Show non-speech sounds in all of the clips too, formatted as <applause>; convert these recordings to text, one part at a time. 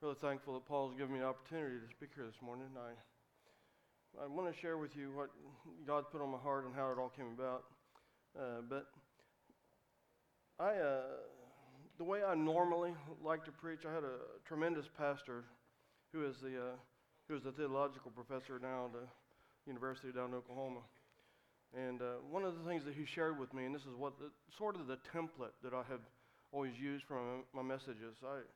really thankful that Paul's given me the opportunity to speak here this morning. I, I want to share with you what God put on my heart and how it all came about. Uh, but I, uh, the way I normally like to preach, I had a tremendous pastor who is the, uh, who is the theological professor now at the University down in Oklahoma. And uh, one of the things that he shared with me, and this is what the, sort of the template that I have always used for my, my messages. I,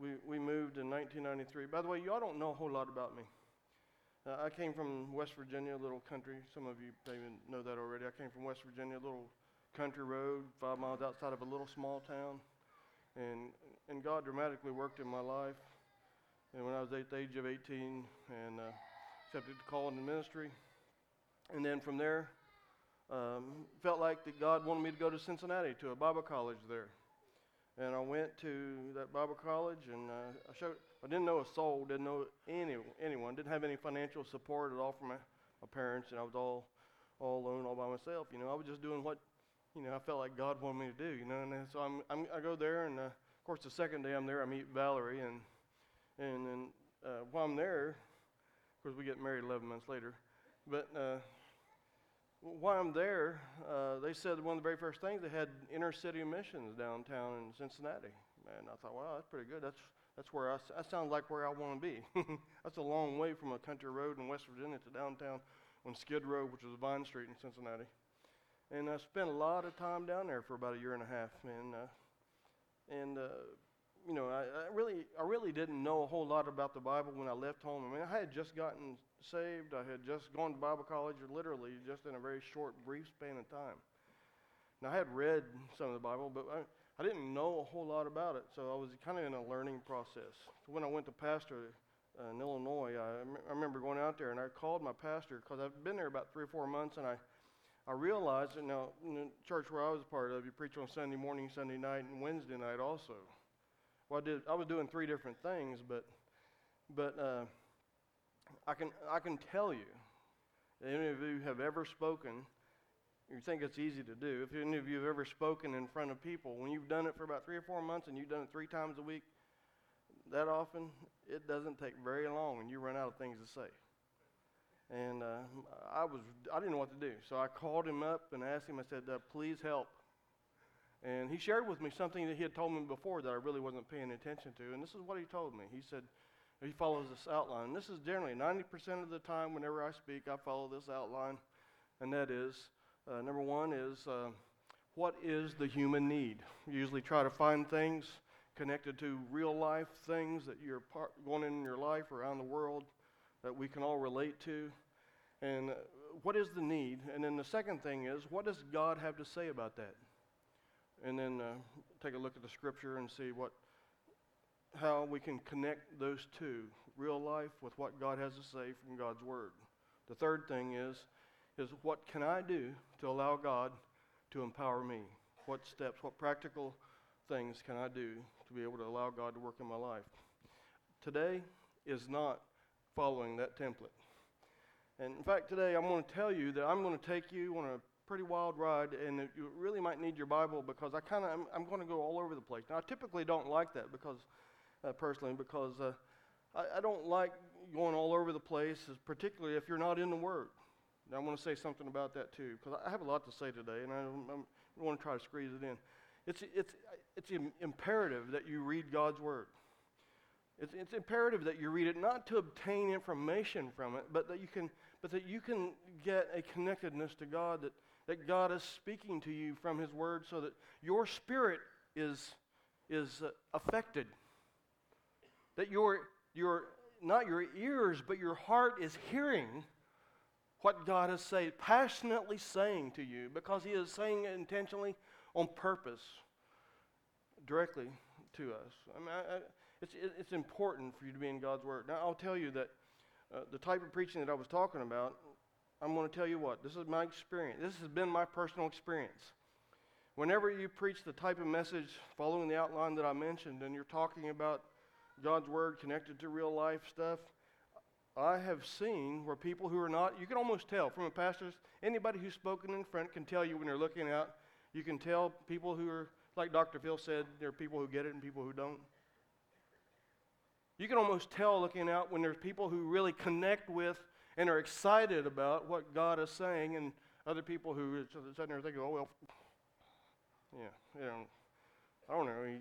we, we moved in 1993. By the way, y'all don't know a whole lot about me. Uh, I came from West Virginia, a little country. Some of you maybe know that already. I came from West Virginia, a little country road, five miles outside of a little small town. And, and God dramatically worked in my life. And when I was at the age of 18 and uh, accepted the call in the ministry. And then from there, um, felt like that God wanted me to go to Cincinnati to a Bible college there. And I went to that Bible college, and uh, I showed. I didn't know a soul, didn't know any anyone, didn't have any financial support at all from my, my parents, and I was all all alone, all by myself. You know, I was just doing what you know I felt like God wanted me to do. You know, and so I'm, I'm i go there, and uh, of course the second day I'm there, I meet Valerie, and and then uh, while I'm there, of course we get married 11 months later, but. While I'm there, uh, they said one of the very first things they had inner city missions downtown in Cincinnati. And I thought, wow, that's pretty good. That's, that's where I, that sounds like where I want to be. <laughs> that's a long way from a country road in West Virginia to downtown on Skid Row, which is Vine Street in Cincinnati. And I spent a lot of time down there for about a year and a half. And, uh, and uh, you know, I, I, really, I really didn't know a whole lot about the Bible when I left home. I mean, I had just gotten saved. I had just gone to Bible college, literally just in a very short, brief span of time. Now, I had read some of the Bible, but I, I didn't know a whole lot about it, so I was kind of in a learning process. When I went to pastor uh, in Illinois, I, remember going out there and I called my pastor because I've been there about three or four months, and I, I realized that now in the church where I was a part of, you preach on Sunday morning, Sunday night, and Wednesday night also. Well, I did. I was doing three different things, but but uh, I can I can tell you, any of you have ever spoken. You think it's easy to do. If any of you have ever spoken in front of people, when you've done it for about three or four months and you've done it three times a week, that often, it doesn't take very long and you run out of things to say. And uh, I was I didn't know what to do, so I called him up and asked him. I said, uh, "Please help." And he shared with me something that he had told me before that I really wasn't paying attention to. And this is what he told me. He said, he follows this outline. This is generally 90% of the time whenever I speak, I follow this outline. And that is uh, number one is uh, what is the human need? Usually try to find things connected to real life things that you're part, going in your life around the world that we can all relate to. And uh, what is the need? And then the second thing is, what does God have to say about that? And then uh, take a look at the scripture and see what how we can connect those two real life with what God has to say from God's word. The third thing is is what can I do to allow God to empower me? What steps, what practical things can I do to be able to allow God to work in my life? Today is not following that template. And in fact, today I'm going to tell you that I'm going to take you on a pretty wild ride, and you really might need your Bible because I kind of I'm, I'm going to go all over the place. Now, I typically don't like that because, uh, personally, because uh, I, I, don't like going all over the place, particularly if you're not in the Word. Now, I want to say something about that too because I have a lot to say today, and I, I want to try to squeeze it in. It's it's it's imperative that you read God's Word. It's, it's imperative that you read it not to obtain information from it, but that you can, but that you can get a connectedness to God that that God is speaking to you from His Word so that your spirit is, is uh, affected. That your, your, not your ears, but your heart is hearing what God is saying, passionately saying to you, because He is saying it intentionally on purpose directly to us. I mean, I, I, it's, it's important for you to be in God's Word. Now, I'll tell you that uh, the type of preaching that I was talking about I'm going to tell you what, this is my experience. This has been my personal experience. Whenever you preach the type of message following the outline that I mentioned, and you're talking about God's Word connected to real life stuff, I have seen where people who are not, you can almost tell from a pastor, anybody who's spoken in front can tell you when they're looking out. You can tell people who are, like Dr. Phil said, there are people who get it and people who don't. You can almost tell looking out when there's people who really connect with and are excited about what God is saying, and other people who are sitting there thinking, oh, well, yeah, you know, I don't know. He,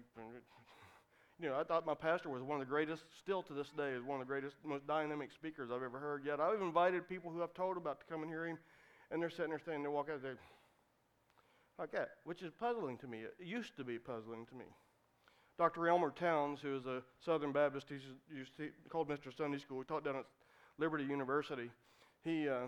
you know, I thought my pastor was one of the greatest, still to this day, is one of the greatest, most dynamic speakers I've ever heard. Yet I've invited people who I've told about to come and hear him, and they're sitting there saying, they walk out there like that, which is puzzling to me. It used to be puzzling to me. Dr. Elmer Towns, who is a Southern Baptist, he's used to, called Mr. Sunday School. He taught down at Liberty University. He uh,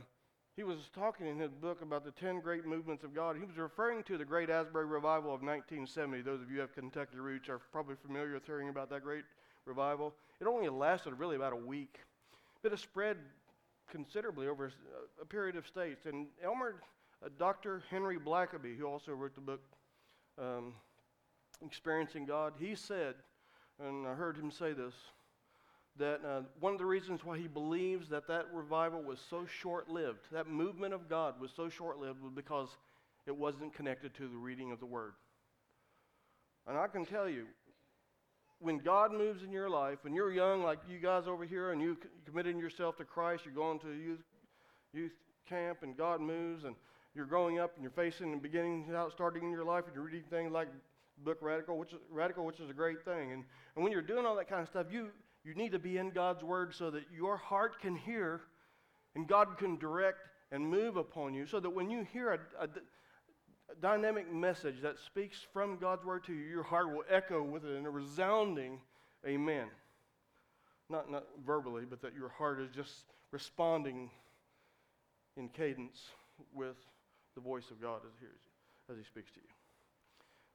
he was talking in his book about the 10 great movements of God. He was referring to the Great Asbury Revival of 1970. Those of you who have Kentucky roots are probably familiar with hearing about that great revival. It only lasted really about a week, but it spread considerably over a, period of states. And Elmer, uh, Dr. Henry Blackaby, who also wrote the book um, Experiencing God, he said, and I heard him say this that uh, one of the reasons why he believes that that revival was so short lived, that movement of God was so short lived, was because it wasn't connected to the reading of the Word. And I can tell you, when God moves in your life, when you're young, like you guys over here, and you committed yourself to Christ, you're going to youth, youth camp, and God moves, and you're growing up, and you're facing and beginning out, starting in your life, and you're reading things like book Radical, which is, Radical, which is a great thing. And, and when you're doing all that kind of stuff, you, you need to be in God's Word so that your heart can hear and God can direct and move upon you so that when you hear a, a, a dynamic message that speaks from God's Word to you, your heart will echo with it in a resounding amen. Not, not verbally, but that your heart is just responding in cadence with the voice of God as he, as he speaks to you.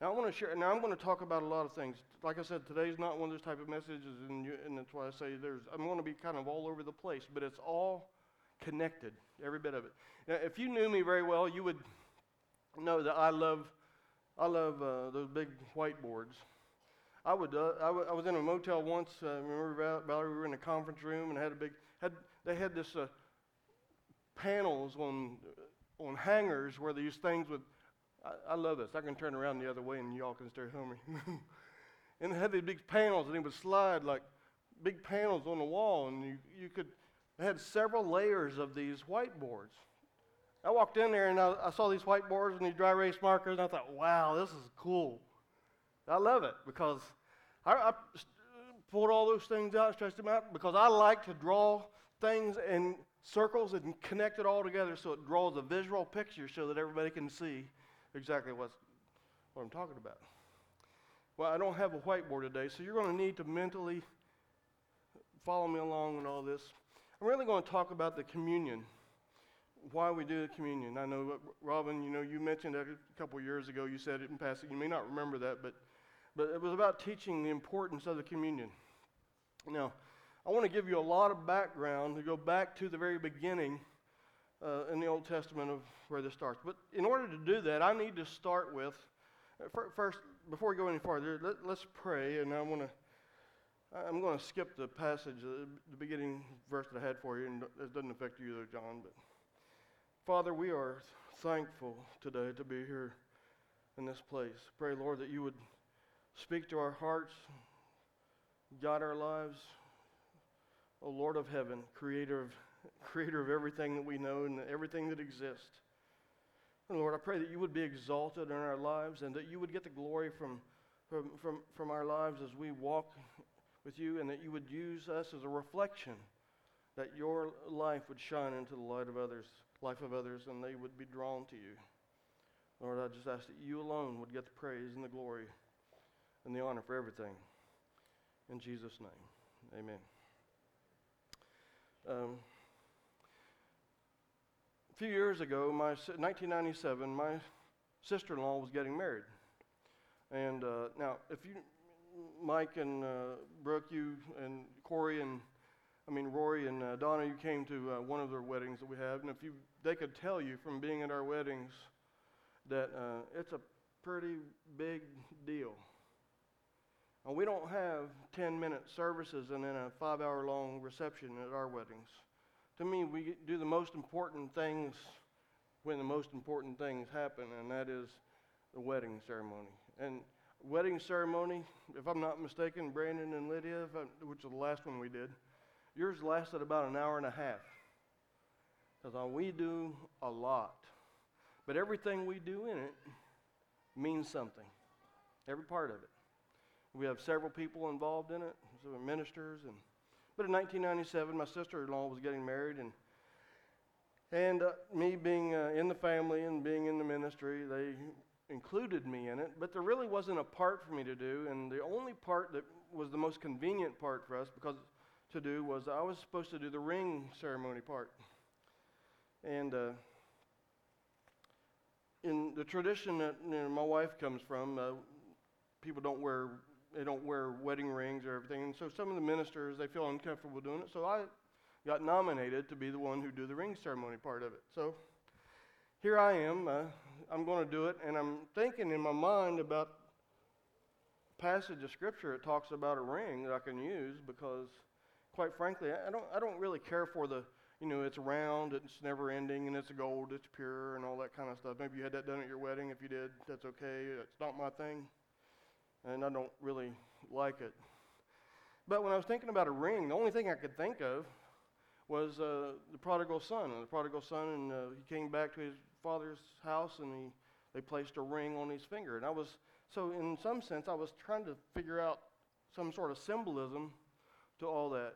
Now I want to share. Now I'm going to talk about a lot of things. Like I said, today's not one of those type of messages, and, you, and that's why I say there's. I'm going to be kind of all over the place, but it's all connected, every bit of it. Now, if you knew me very well, you would know that I love, I love uh, those big whiteboards. I would. Uh, I, w- I was in a motel once. Uh, remember, Valerie? We were in a conference room and had a big. Had they had this uh, panels on on hangers where these things would I, I love this. I can turn around the other way and y'all can stare at me. And it had these big panels, and it would slide like big panels on the wall, and you, you could, it had several layers of these whiteboards. I walked in there and I, I saw these whiteboards and these dry erase markers, and I thought, wow, this is cool. I love it because I, I pulled all those things out, stretched them out, because I like to draw things in circles and connect it all together so it draws a visual picture so that everybody can see exactly what's, what I'm talking about. Well, I don't have a whiteboard today, so you're going to need to mentally follow me along in all this. I'm really going to talk about the communion, why we do the communion. I know, Robin, you know, you mentioned that a couple years ago. You said it in passing. You may not remember that, but, but it was about teaching the importance of the communion. Now, I want to give you a lot of background to go back to the very beginning uh, in the Old Testament of where this starts. But in order to do that, I need to start with uh, first. Before we go any farther, let, us pray, and I want to. I'm going to skip the passage, uh, the beginning verse that I had for you, and it doesn't affect you though, John. But Father, we are thankful today to be here in this place. Pray, Lord, that you would speak to our hearts, guide our lives. O Lord of heaven, creator of <laughs> creator of everything that we know and everything that exists. And Lord, I pray that you would be exalted in our lives and that you would get the glory from, from, from, from our lives as we walk with you and that you would use us as a reflection that your life would shine into the light of others, life of others, and they would be drawn to you. Lord, I just ask that you alone would get the praise and the glory and the honor for everything. In Jesus' name, amen. Um, a few years ago, my 1997, my sister-in-law was getting married. And uh, now, if you, Mike and uh, Brooke, you and Corey and I mean Rory and uh, Donna, you came to uh, one of their weddings that we have, and if you, they could tell you from being at our weddings that uh, it's a pretty big deal. And we don't have 10-minute services and then a five-hour-long reception at our weddings to me, we do the most important things when the most important things happen, and that is the wedding ceremony. And wedding ceremony, if I'm not mistaken, Brandon and Lydia, I, which was the last one we did, yours lasted about an hour and a half. Because we do a lot. But everything we do in it means something. Every part of it. We have several people involved in it, so ministers and but in 1997 my sister-in-law was getting married and and uh, me being uh, in the family and being in the ministry, they included me in it, but there really wasn't a part for me to do, and the only part that was the most convenient part for us because to do was I was supposed to do the ring ceremony part. And uh, in the tradition that you know, my wife comes from, uh, people don't wear they don't wear wedding rings or everything, and so some of the ministers they feel uncomfortable doing it. So I got nominated to be the one who do the ring ceremony part of it. So here I am. Uh, I'm going to do it, and I'm thinking in my mind about passage of scripture. It talks about a ring that I can use because, quite frankly, I don't I don't really care for the you know it's round, it's never ending, and it's gold, it's pure, and all that kind of stuff. Maybe you had that done at your wedding. If you did, that's okay. It's not my thing, and I don't really like it. But when I was thinking about a ring, the only thing I could think of was uh, the prodigal son. And the prodigal son, and uh, he came back to his father's house, and he they placed a ring on his finger. And I was so, in some sense, I was trying to figure out some sort of symbolism to all that.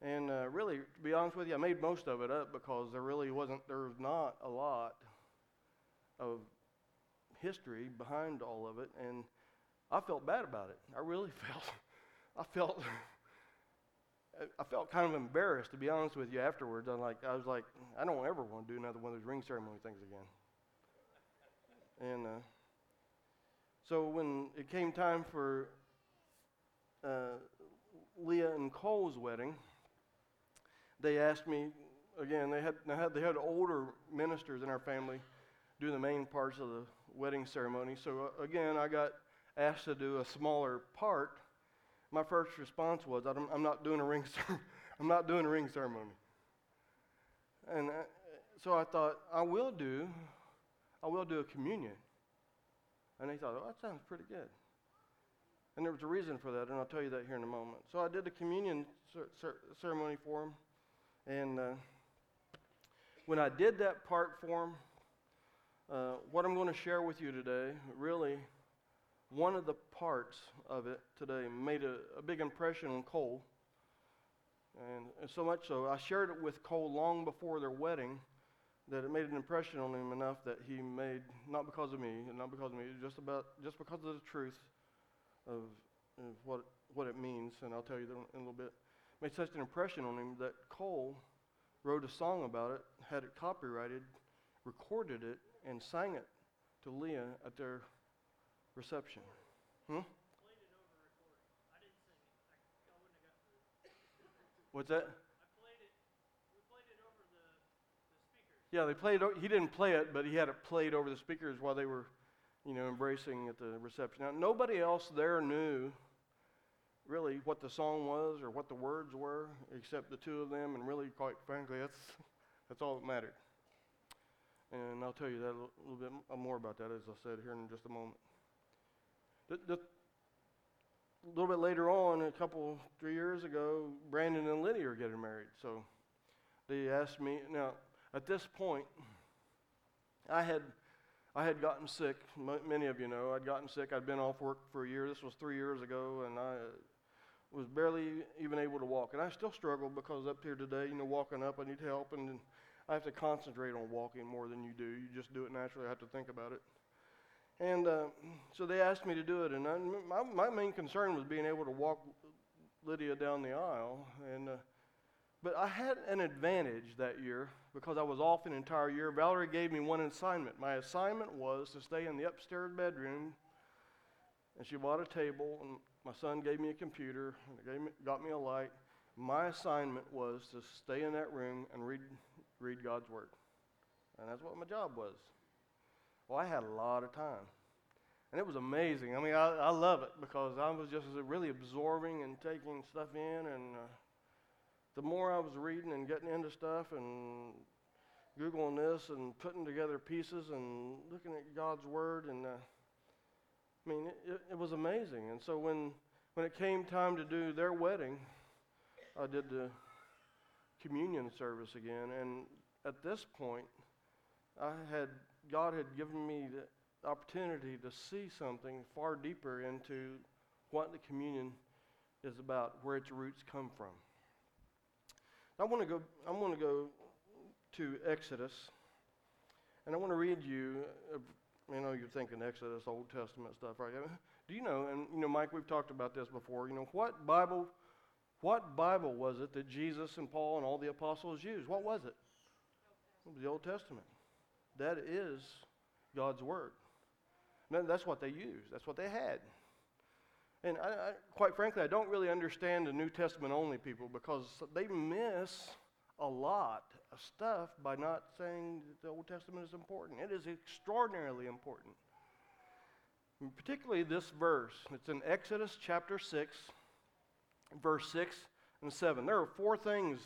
And uh, really, to be honest with you, I made most of it up because there really wasn't, there was not a lot of history behind all of it. And I felt bad about it. I really <laughs> felt, I felt, I felt kind of embarrassed to be honest with you. Afterwards, I'm like, I was like, I don't ever want to do another one of those ring ceremony things again. And uh, so when it came time for uh, Leah and Cole's wedding, they asked me again. They had, they had they had older ministers in our family do the main parts of the wedding ceremony. So uh, again, I got asked to do a smaller part. My first response was, "I'm, not doing a ring. <laughs> I'm not doing a ring ceremony." And uh, so I thought, I will do. I will do a communion. And they thought, oh, that sounds pretty good. And there was a reason for that, and I'll tell you that here in a moment. So I did the communion cer- cer- ceremony for them. And uh, when I did that part for them, uh, what I'm going to share with you today, really, one of the parts of it today made a, a big impression on Cole. And, and so much so, I shared it with Cole long before their wedding that it made an impression on him enough that he made, not because of me, not because of me, just about, just because of the truth of, of what, what it means, and I'll tell you in a little bit, made such an impression on him that Cole wrote a song about it, had it copyrighted, recorded it, and sang it to Leah at their reception. Hmm? What's that? Yeah, they played. He didn't play it, but he had it played over the speakers while they were, you know, embracing at the reception. Now, nobody else there knew really what the song was or what the words were, except the two of them. And really, quite frankly, that's that's all that mattered. And I'll tell you that a little bit more about that, as I said here in just a moment. The, the, a little bit later on, a couple, three years ago, Brandon and Lydia are getting married. So they asked me, now, at this point, I had, I had gotten sick. M- many of you know I'd gotten sick. I'd been off work for a year. This was three years ago, and I uh, was barely even able to walk. And I still struggle because up here today, you know, walking up, I need help, and I have to concentrate on walking more than you do. You just do it naturally. I have to think about it. And uh, so they asked me to do it, and I, my, my main concern was being able to walk Lydia down the aisle. And uh, but I had an advantage that year because I was off an entire year. Valerie gave me one assignment. My assignment was to stay in the upstairs bedroom, and she bought a table, and my son gave me a computer, and me, got me a light. My assignment was to stay in that room and read, read God's Word. And that's what my job was. Well, I had a lot of time. And it was amazing. I mean, I, I love it because I was just really absorbing and taking stuff in and. Uh, the more I was reading and getting into stuff and Googling this and putting together pieces and looking at God's Word, and uh, I mean, it, it, was amazing. And so when, when it came time to do their wedding, I did the communion service again. And at this point, I had God had given me the opportunity to see something far deeper into what the communion is about, where its roots come from. I want to go. I want to go to Exodus, and I want to read you. Uh, you know, you're thinking Exodus, Old Testament stuff, right? Do you know? And you know, Mike, we've talked about this before. You know, what Bible, what Bible was it that Jesus and Paul and all the apostles used? What was it? It was the Old Testament. That is God's word. that's what they used. That's what they had. And I, I, quite frankly, I don't really understand the New Testament only people because they miss a lot of stuff by not saying that the Old Testament is important. It is extraordinarily important. And particularly this verse. It's in Exodus chapter 6, verse 6 and 7. There are four things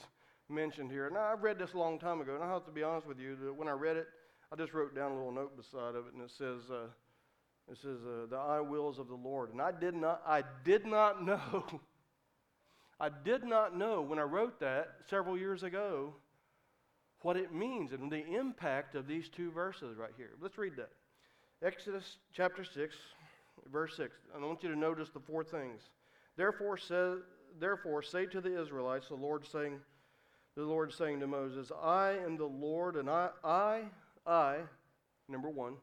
mentioned here. Now, I've read this a long time ago, and I have to be honest with you that when I read it, I just wrote down a little note beside of it, and it says, uh, it says, uh, the I wills of the Lord. And I did not, I did not <laughs> know, I did not know when I wrote that several years ago what it means and the impact of these two verses right here. Let's read that. Exodus chapter 6, verse 6. I want you to notice the four things. Therefore, say, therefore say to the Israelites, the Lord saying, the Lord saying to Moses, I am the Lord, and I, I, I, number one,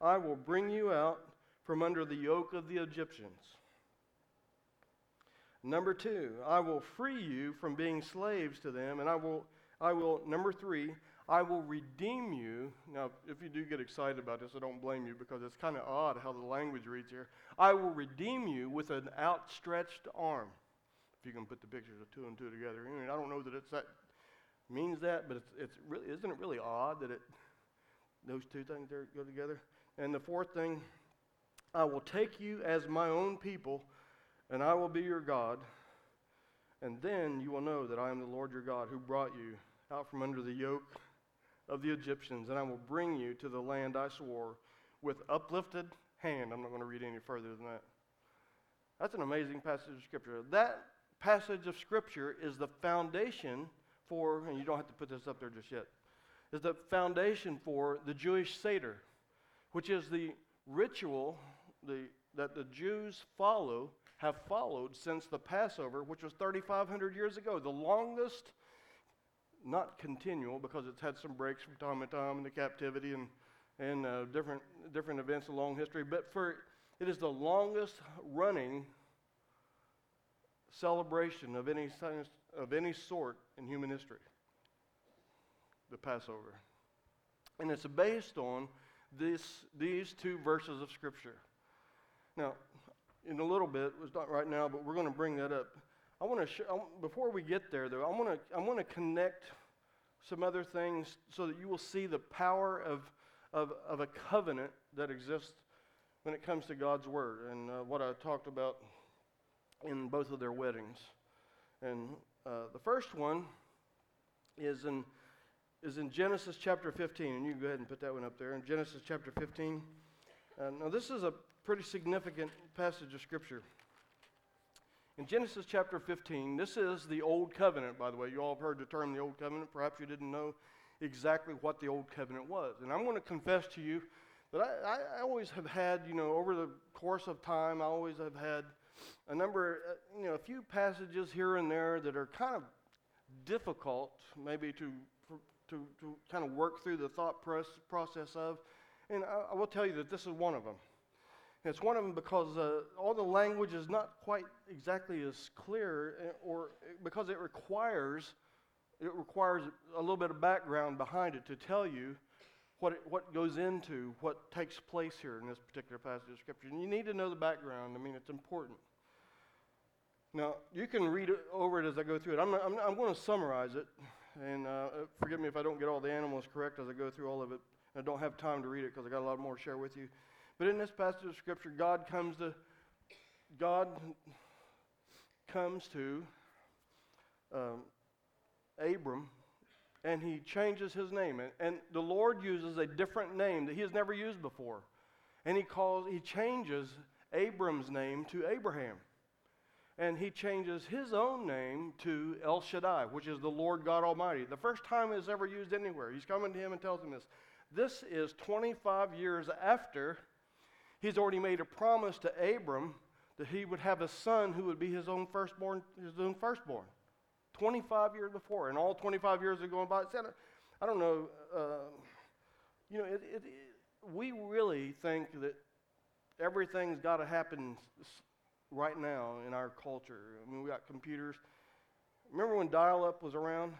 I will bring you out from under the yoke of the Egyptians. Number two, I will free you from being slaves to them, and I will, I will, number three, I will redeem you. Now, if you do get excited about this, I don't blame you because it's kind of odd how the language reads here. I will redeem you with an outstretched arm. If you can put the pictures of two and two together. I, don't know that it's that means that, but it's, it's really, isn't it really odd that it, those two things there go together? And the fourth thing, I will take you as my own people, and I will be your God. And then you will know that I am the Lord your God who brought you out from under the yoke of the Egyptians, and I will bring you to the land I swore with uplifted hand. I'm not going to read any further than that. That's an amazing passage of Scripture. That passage of Scripture is the foundation for, and you don't have to put this up there just yet, is the foundation for the Jewish Seder, which is the ritual the, that the Jews follow, have followed since the Passover, which was 3,500 years ago, the longest, not continual, because it's had some breaks from time to time in the captivity and, and uh, different, different events along history, but for it is the longest running celebration of any, of any sort in human history, the Passover. And it's based on this, these two verses of Scripture. Now, in a little bit, it's not right now, but we're going to bring that up. I want to sh- before we get there, though, I want to I want to connect some other things so that you will see the power of, of, of a covenant that exists when it comes to God's word and uh, what I talked about in both of their weddings. And uh, the first one is in is in Genesis chapter 15, and you can go ahead and put that one up there. In Genesis chapter 15. Uh, now, this is a pretty significant passage of Scripture. In Genesis chapter 15, this is the Old Covenant, by the way. You all have heard the term the Old Covenant. Perhaps you didn't know exactly what the Old Covenant was. And I'm going to confess to you that I, I always have had, you know, over the course of time, I always have had a number, uh, you know, a few passages here and there that are kind of difficult, maybe to, to, to kind of work through the thought process of. And I, I will tell you that this is one of them. It's one of them because uh, all the language is not quite exactly as clear, eh, or eh, because it requires it requires a little bit of background behind it to tell you what it, what goes into what takes place here in this particular passage of scripture. And you need to know the background. I mean, it's important. Now you can read over it as I go through it. I'm, I'm, I'm going to summarize it, and uh, forgive me if I don't get all the animals correct as I go through all of it. I don't have time to read it because I got a lot more to share with you. But in this passage of scripture, God comes to God comes to um, Abram and he changes his name. And, and the Lord uses a different name that he has never used before. And he calls, he changes Abram's name to Abraham. And he changes his own name to El Shaddai, which is the Lord God Almighty. The first time it's ever used anywhere. He's coming to him and tells him this. This is 25 years after he's already made a promise to Abram that he would have a son who would be his own firstborn, his own firstborn. 25 years before, and all 25 years are going by. I don't know. Uh, you know, it, it, it, we really think that everything's got to happen right now in our culture. I mean, we got computers. Remember when dial-up was around?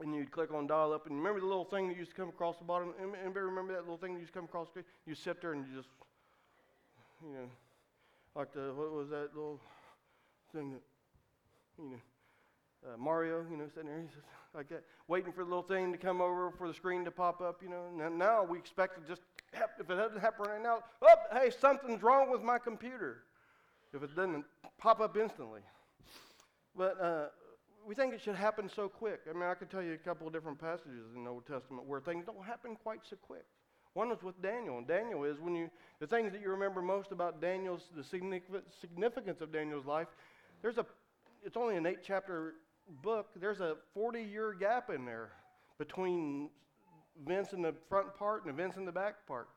And you'd click on dial-up, and remember the little thing that used to come across the bottom? Anybody remember that little thing that used to come across? You sit there and you just, you know, like the, what was that little thing that, you know, uh, Mario, you know, sitting there like that, waiting for the little thing to come over for the screen to pop up, you know. And now we expect it just, if it doesn't happen right now, oh, hey, something's wrong with my computer. If it doesn't pop up instantly. But uh, we think it should happen so quick. I mean, I could tell you a couple of different passages in the Old Testament where things don't happen quite so quick. One is with Daniel, and Daniel is when you the things that you remember most about Daniel's the significance of Daniel's life. There's a it's only an eight chapter book. There's a 40 year gap in there between events in the front part and events in the back part.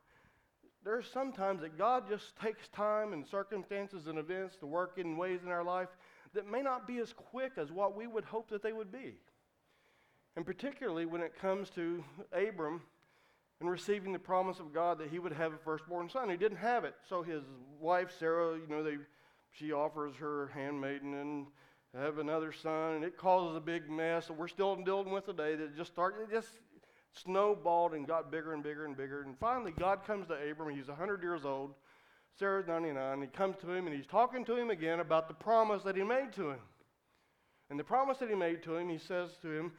There's sometimes that God just takes time and circumstances and events to work in ways in our life that may not be as quick as what we would hope that they would be. And particularly when it comes to Abram and receiving the promise of God that he would have a firstborn son. He didn't have it. So his wife, Sarah, you know, they, she offers her handmaiden and have another son, and it causes a big mess that we're still dealing with today that just started, it just snowballed and got bigger and bigger and bigger. And finally, God comes to Abram. He's 100 years old. Sarah's 99. He comes to him and he's talking to him again about the promise that he made to him. And the promise that he made to him, he says to him,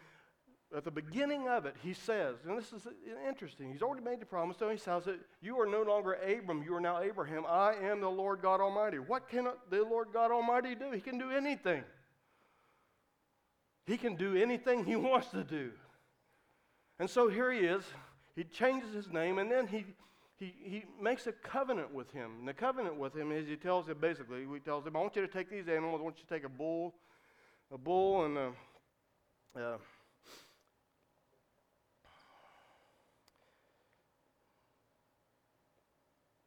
at the beginning of it, he says, and this is interesting, he's already made the promise, so he says that you are no longer Abram, you are now Abraham. I am the Lord God Almighty. What can the Lord God Almighty do? He can do anything. He can do anything he <laughs> wants to do. And so here he is. He changes his name, and then he, he, he makes a covenant with him. And the covenant with him is he tells him basically, he tells him, I want you to take these animals. I want you to take a bull, a bull and uh,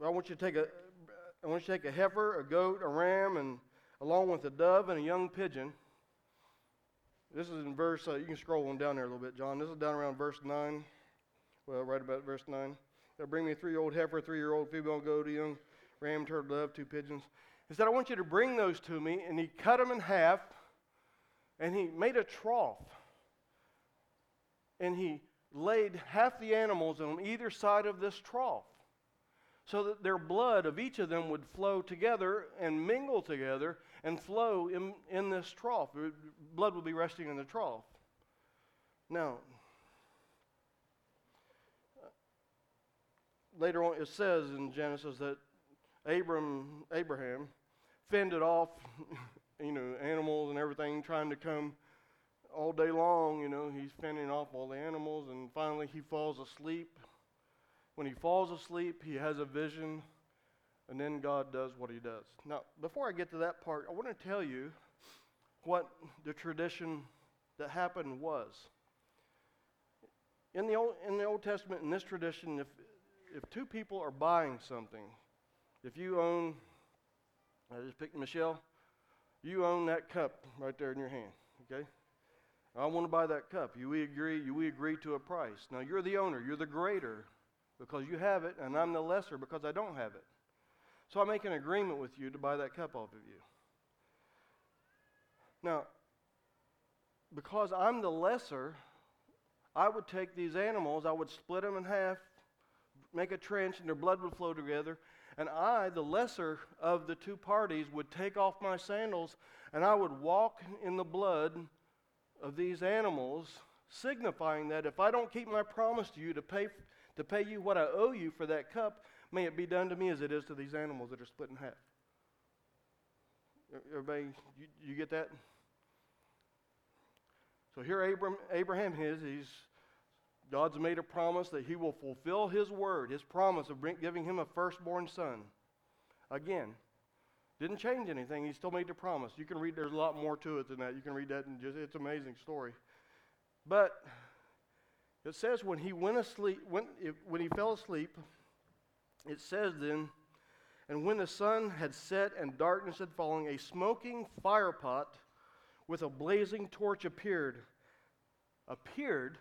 I want you to take a, I want you to take a heifer, a goat, a ram, and along with a dove and a young pigeon. This is in verse. Uh, you can scroll on down there a little bit, John. This is down around verse nine. Well, right about verse nine. They'll bring me a three-year-old heifer, three-year-old female goat, a young ram, turtle, dove, two pigeons. He said, "I want you to bring those to me," and he cut them in half, and he made a trough, and he laid half the animals on either side of this trough so that their blood of each of them would flow together and mingle together and flow in, in this trough. Blood would be resting in the trough. Now, later on it says in Genesis that Abram, Abraham fended off, <laughs> you know, animals and everything trying to come all day long, you know, he's fending off all the animals and finally he falls asleep when he falls asleep, he has a vision, and then God does what he does. Now, before I get to that part, I want to tell you what the tradition that happened was. In the Old, in the Old Testament, in this tradition, if, if two people are buying something, if you own, I just picked Michelle, you own that cup right there in your hand, okay? I want to buy that cup. You we agree, you we agree to a price. Now you're the owner, you're the greater because you have it, and I'm the lesser because I don't have it. So I make an agreement with you to buy that cup off of you. Now, because I'm the lesser, I would take these animals, I would split them in half, make a trench, and their blood would flow together. And I, the lesser of the two parties, would take off my sandals and I would walk in the blood of these animals, signifying that if I don't keep my promise to you to pay to pay you what I owe you for that cup, may it be done to me as it is to these animals that are split in half. Everybody, you, you get that? So here Abram, Abraham is, he's, God's made a promise that he will fulfill his word, his promise of giving him a firstborn son, again. Didn't change anything. He still made the promise. You can read, there's a lot more to it than that. You can read that and just, it's an amazing story. But it says when he went asleep, when, when he fell asleep, it says then, and when the sun had set and darkness had fallen, a smoking firepot with a blazing torch appeared, appeared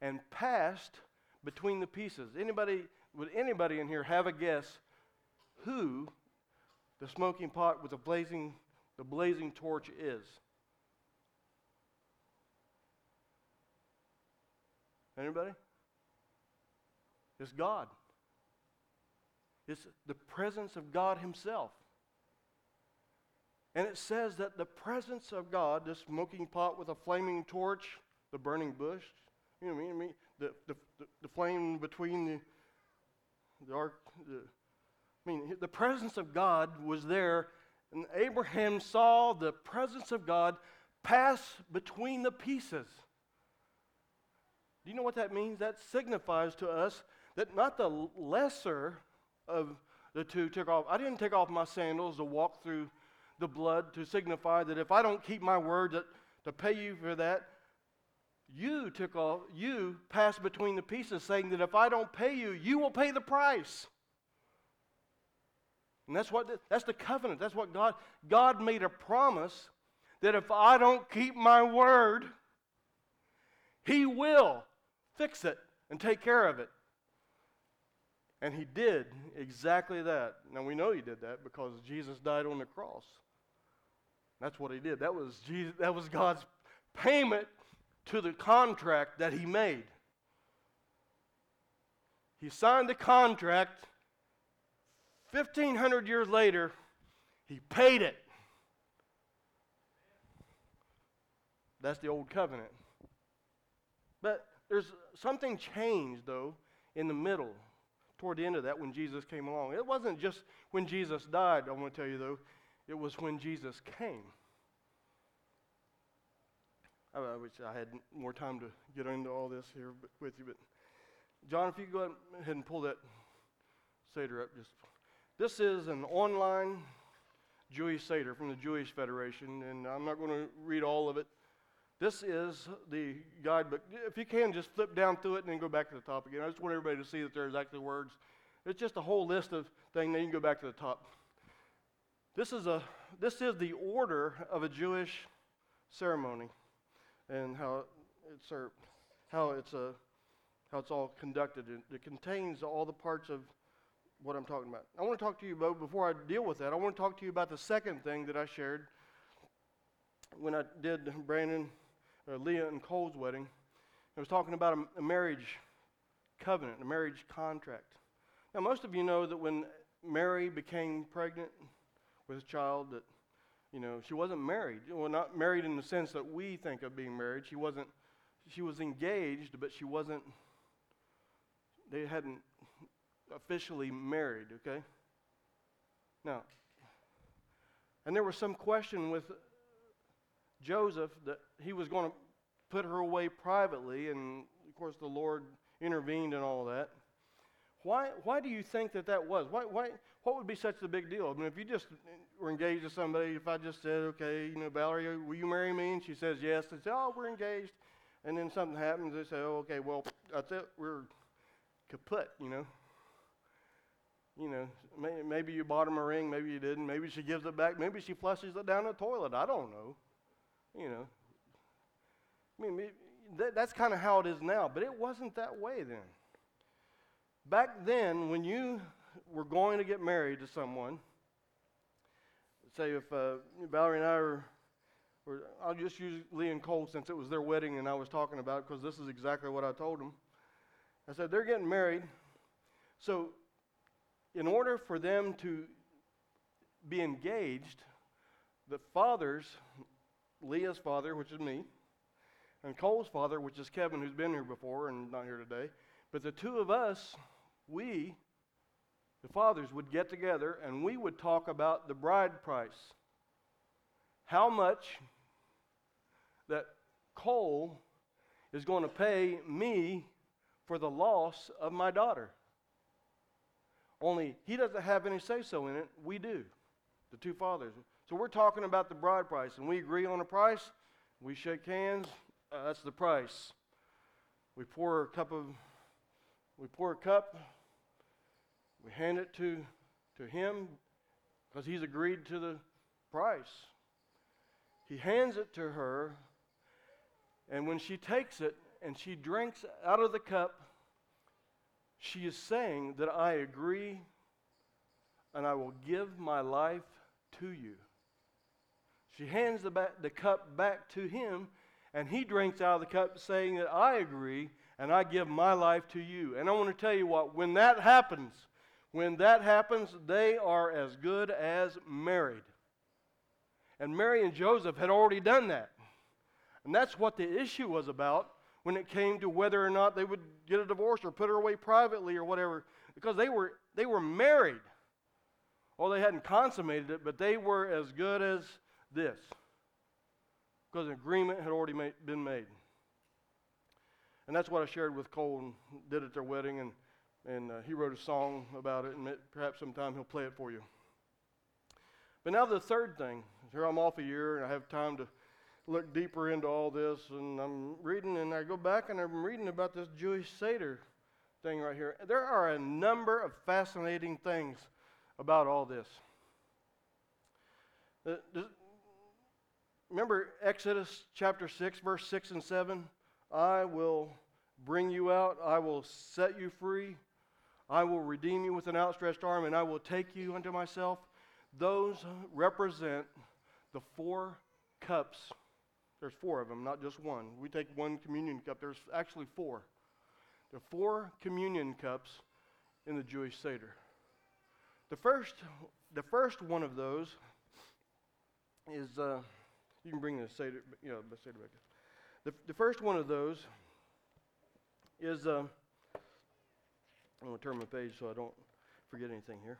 and passed between the pieces. Anybody, would anybody in here have a guess who the smoking pot with the blazing, the blazing torch is? Anybody? It's God. It's the presence of God Himself. And it says that the presence of God, this smoking pot with a flaming torch, the burning bush, you know what I mean? the, the, the, the flame between the, the ark, the, I mean, the presence of God was there, and Abraham saw the presence of God pass between the pieces. Do you know what that means? That signifies to us that not the lesser of the two took off. I didn't take off my sandals to walk through the blood to signify that if I don't keep my word that to pay you for that, you took off, you passed between the pieces, saying that if I don't pay you, you will pay the price. And that's what that's the covenant. That's what God God made a promise that if I don't keep my word, He will fix it and take care of it. And He did exactly that. Now we know He did that because Jesus died on the cross. That's what He did. That was Jesus, that was God's payment to the contract that he made. He signed the contract. 1,500 years later, he paid it. That's the old covenant. But there's something changed, though, in the middle, toward the end of that, when Jesus came along. It wasn't just when Jesus died, I want to tell you, though, it was when Jesus came. I wish I had more time to get into all this here with you, but John, if you go ahead and pull that Seder up, just this is an online Jewish Seder from the Jewish Federation, and I'm not going to read all of it. This is the guidebook. If you can, just flip down through it and then go back to the top again. I just want everybody to see that there's actually words. It's just a whole list of things. Then you can go back to the top. This is a this is the order of a Jewish ceremony and how it's uh, how it's a uh, how it's all conducted. It, it contains all the parts of what I'm talking about. I want to talk to you about before I deal with that. I want to talk to you about the second thing that I shared when I did Brandon, uh, Leah, and Cole's wedding. I was talking about a, a marriage covenant, a marriage contract. Now, most of you know that when Mary became pregnant with a child, that you know, she wasn't married. Well, not married in the sense that we think of being married. She wasn't, she was engaged, but she wasn't, they hadn't officially married, okay? Now, and there was some question with Joseph that he was going to put her away privately, and of course the Lord intervened and all that. Why, why do you think that that was? Why, why, what would be such a big deal? I mean, if you just were engaged to somebody, if I just said, okay, you know, Valerie, will you marry me? And she says yes, they say, oh, we're engaged. And then something happens, they say, oh, okay, well, that's it, we're kaput, you know. You know, may, maybe you bought him a ring, maybe you didn't. Maybe she gives it back, maybe she flushes it down the toilet. I don't know. You know. I mean, that, that's kind of how it is now, but it wasn't that way then. Back then, when you were going to get married to someone, say if uh, Valerie and I were, were, I'll just use Lee and Cole since it was their wedding and I was talking about it because this is exactly what I told them. I said, they're getting married. So, in order for them to be engaged, the fathers, Leah's father, which is me, and Cole's father, which is Kevin, who's been here before and not here today, but the two of us we, the fathers, would get together and we would talk about the bride price. How much that Cole is going to pay me for the loss of my daughter. Only he doesn't have any say so in it. We do, the two fathers. So we're talking about the bride price, and we agree on a price. We shake hands. Uh, that's the price. We pour a cup of, we pour a cup. We hand it to to him because he's agreed to the price. He hands it to her, and when she takes it and she drinks out of the cup, she is saying that I agree and I will give my life to you. She hands the, back, the cup back to him, and he drinks out of the cup, saying that I agree and I give my life to you. And I want to tell you what, when that happens, when that happens, they are as good as married. And Mary and Joseph had already done that. And that's what the issue was about when it came to whether or not they would get a divorce or put her away privately or whatever, because they were, they were married. Well, they hadn't consummated it, but they were as good as this, because an agreement had already made, been made. And that's what I shared with Cole and did at their wedding, and, and uh, he wrote a song about it, and perhaps sometime he'll play it for you. But now the third thing. Here I'm off a year, and I have time to look deeper into all this, and I'm reading, and I go back and I'm reading about this Jewish Seder thing right here. There are a number of fascinating things about all this. Remember Exodus chapter 6, verse 6 and 7? I will bring you out, I will set you free, I will redeem you with an outstretched arm, and I will take you unto myself. Those represent the four cups there's four of them, not just one. We take one communion cup. There's actually four. There are four communion cups in the Jewish Seder. The first, the first one of those is, uh, you can bring the Seder, you know, the Seder back. The, the first one of those is, uh, I'm going to turn my page so I don't forget anything here.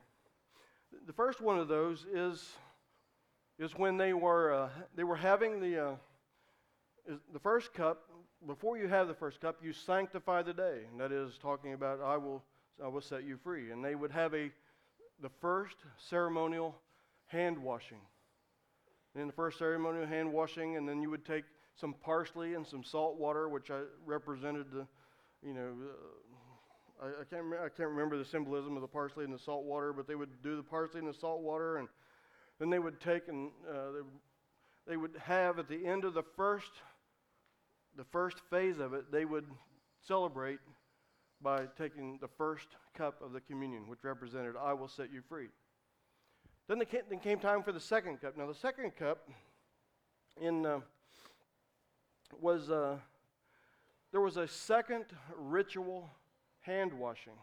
The first one of those is, is when they were, uh, they were having the, uh, the first cup, before you have the first cup, you sanctify the day. And that is talking about, I will, I will set you free. And they would have a, the first ceremonial hand washing. In the first ceremonial hand washing, and then you would take some parsley and some salt water, which I represented the, you know, uh, I, I, can't I can't remember the symbolism of the parsley and the salt water, but they would do the parsley and the salt water, and then they would take and uh, they, they would have at the end of the first the first phase of it, they would celebrate by taking the first cup of the communion, which represented, I will set you free. Then, the, then came time for the second cup. Now, the second cup in, uh, was, uh, there was a second ritual hand washing.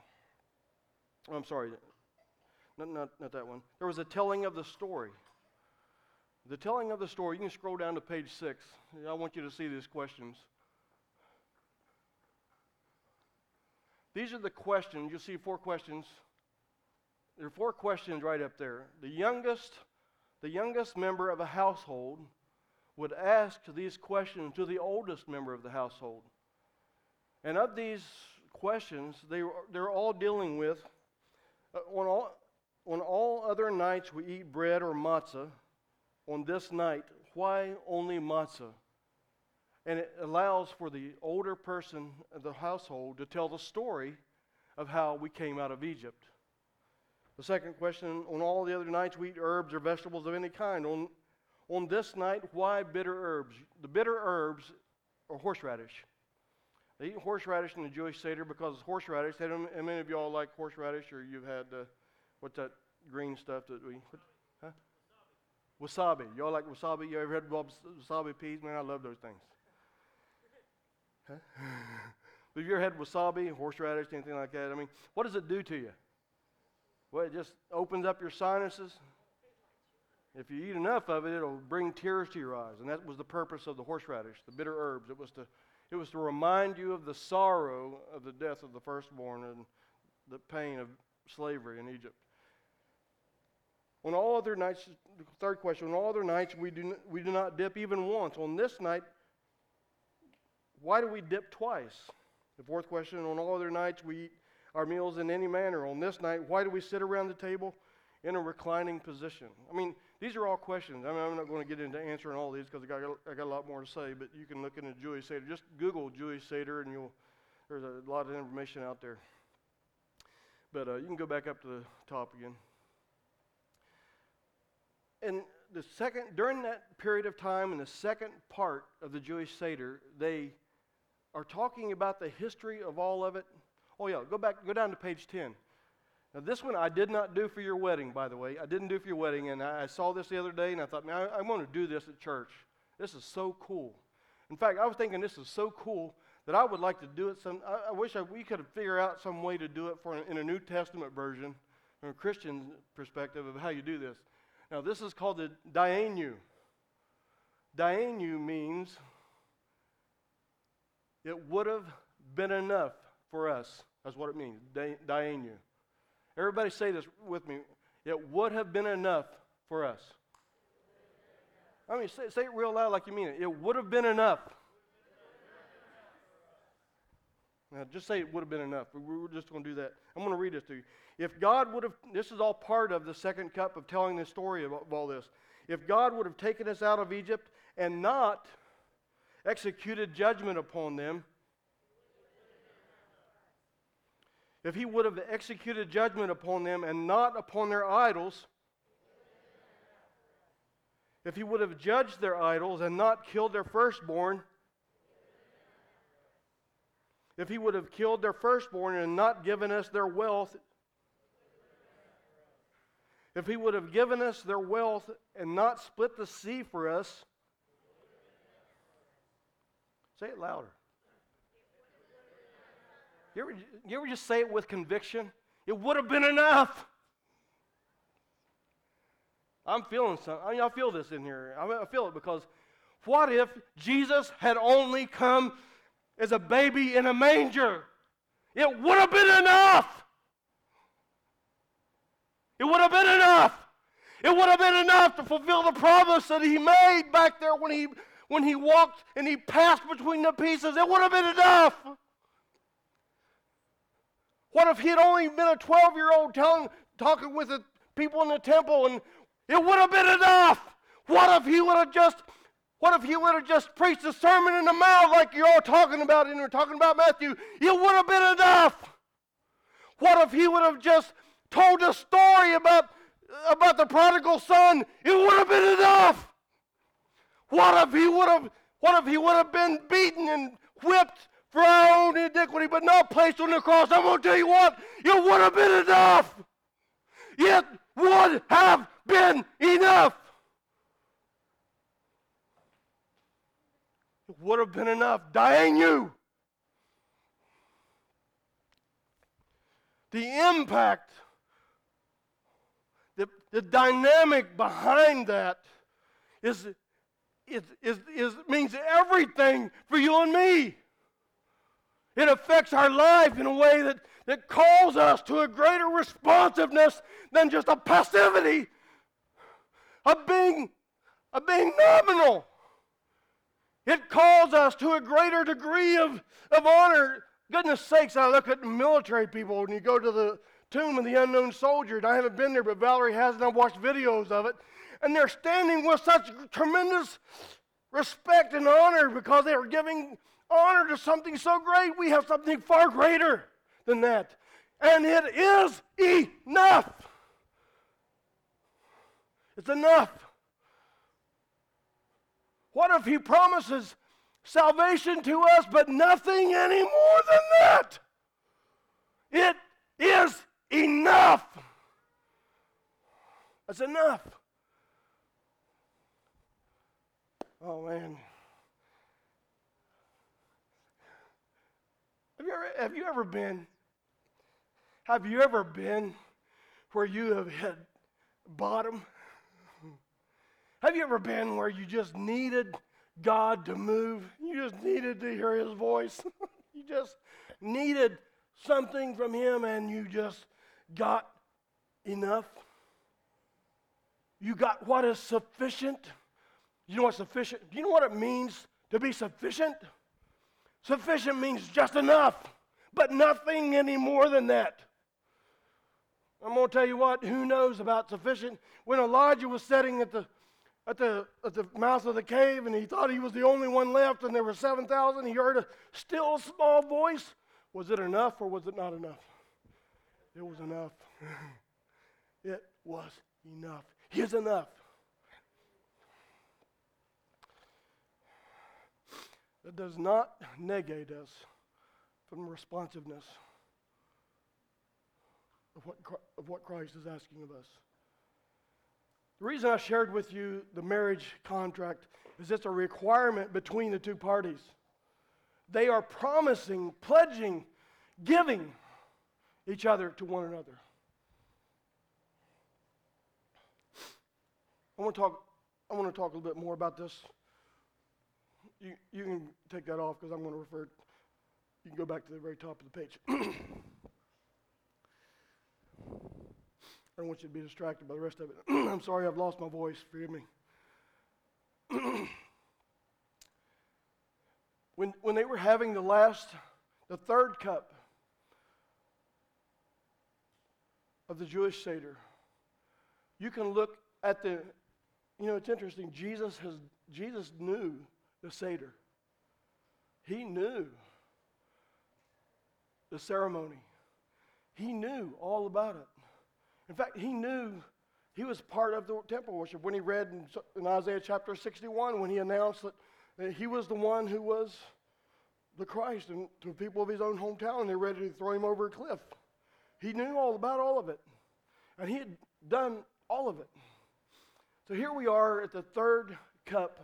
Oh, I'm sorry, not, not, not that one. There was a telling of the story. The telling of the story, you can scroll down to page six. I want you to see these questions. These are the questions. You'll see four questions. There are four questions right up there. The youngest, the youngest member of a household would ask these questions to the oldest member of the household. And of these questions, they, they're all dealing with uh, on, all, on all other nights we eat bread or matzah on this night, why only matzah? And it allows for the older person of the household to tell the story of how we came out of Egypt. The second question on all the other nights, we eat herbs or vegetables of any kind. On, on this night, why bitter herbs? The bitter herbs are horseradish. They eat horseradish in the Jewish Seder because it's horseradish, how many of y'all like horseradish or you've had, uh, what's that green stuff that we, what, Wasabi. Y'all like wasabi? You ever had wasabi peas? Man, I love those things. Huh? <laughs> Have you ever had wasabi, horseradish, anything like that? I mean, what does it do to you? Well, it just opens up your sinuses. If you eat enough of it, it'll bring tears to your eyes. And that was the purpose of the horseradish, the bitter herbs. It was to, it was to remind you of the sorrow of the death of the firstborn and the pain of slavery in Egypt. On all other nights, third question, on all other nights we do, we do not dip even once. On this night, why do we dip twice? The fourth question, on all other nights we eat our meals in any manner. On this night, why do we sit around the table in a reclining position? I mean, these are all questions. I mean, I'm not going to get into answering all these because I got, I got a lot more to say, but you can look into Jewish Seder. Just Google Jewish Seder and you'll, there's a lot of information out there. But uh, you can go back up to the top again. And the second, during that period of time, in the second part of the Jewish Seder, they are talking about the history of all of it. Oh yeah, go back, go down to page 10. Now this one I did not do for your wedding, by the way. I didn't do for your wedding, and I, saw this the other day, and I thought, man, I, I want to do this at church. This is so cool. In fact, I was thinking this is so cool that I would like to do it. Some, I, I wish I, we could figure out some way to do it for in a New Testament version, from a Christian perspective of how you do this. Now, this is called the Dayenu. Dayenu means it would have been enough for us. That's what it means. Dayenu. Everybody say this with me. It would have been enough for us. I mean, say, say it real loud like you mean it. It would have been enough. Now, just say it would have been enough. We're just going to do that. I'm going to read this to you. If God would have, this is all part of the second cup of telling the story of, of all this. If God would have taken us out of Egypt and not executed judgment upon them, if he would have executed judgment upon them and not upon their idols, if he would have judged their idols and not killed their firstborn, if he would have killed their firstborn and not given us their wealth, if he would have given us their wealth and not split the sea for us, say it louder. You ever, you ever just say it with conviction? It would have been enough. I'm feeling something. I mean, I feel this in here. I, feel it because what if Jesus had only come as a baby in a manger? It would have been enough. It would have been enough. It would have been enough to fulfill the promise that he made back there when he, when he walked and he passed between the pieces. It would have been enough. What if he had only been a 12 year old talking with the people in the temple and it would have been enough? What if he would have just what if he would have just preached a sermon in the Mount like you're all talking about and we're talking about Matthew? It would have been enough. What if he would have just told a story about, about the prodigal son, it would have been enough. What if he would have what if he would have been beaten and whipped for our own iniquity, but not placed on the cross? I'm going to tell you what, it would have been enough. It would have been enough. It would have been enough. Dayenu. The impact the, the dynamic behind that is, is, is, is, means everything for you and me. It affects our life in a way that, that calls us to a greater responsiveness than just a passivity of being, of being nominal. It calls us to a greater degree of, of honor. Goodness sakes, I look at military people when you go to the tomb of the unknown soldier. And I haven't been there, but Valerie has, and I've watched videos of it. And they're standing with such tremendous respect and honor because they are giving honor to something so great. We have something far greater than that. And it is enough. It's enough. What if he promises salvation to us, but nothing any more than that? It is enough. That's enough. Oh, man. Have you, ever, have you ever been? Have you ever been where you have hit bottom? Have you ever been where you just needed God to move? You just needed to hear His voice. <laughs> you just needed something from Him and you just got enough? You got what is sufficient? You know what sufficient? Do you know what it means to be sufficient? Sufficient means just enough. but nothing any more than that. I'm going to tell you what, who knows about sufficient? When Elijah was sitting at the, at, the, at the mouth of the cave and he thought he was the only one left and there were 7,000, he heard a still small voice. Was it enough or was it not enough? It was enough. <laughs> it was enough. He's enough. That does not negate us from responsiveness of what, of what Christ is asking of us. The reason I shared with you the marriage contract is it's a requirement between the two parties. They are promising, pledging, giving each other to one another. I want to talk, I want to talk a little bit more about this. You, you can take that off because I'm going to refer, you can go back to the very top of the page. <clears throat> I don't want you to be distracted by the rest of it. <clears throat> I'm sorry I've lost my voice. Forgive me. <clears throat> when, when they were having the last, the third cup of the Jewish Seder, you can look at the, you know, it's interesting. Jesus has, Jesus knew the Seder. He knew the ceremony. He knew all about it. In fact, he knew he was part of the temple worship when he read in, Isaiah chapter 61 when he announced that, that he was the one who was the Christ and to people of his own hometown, and they're ready to throw him over a cliff. He knew all about all of it. And he had done all of it. So here we are at the third cup.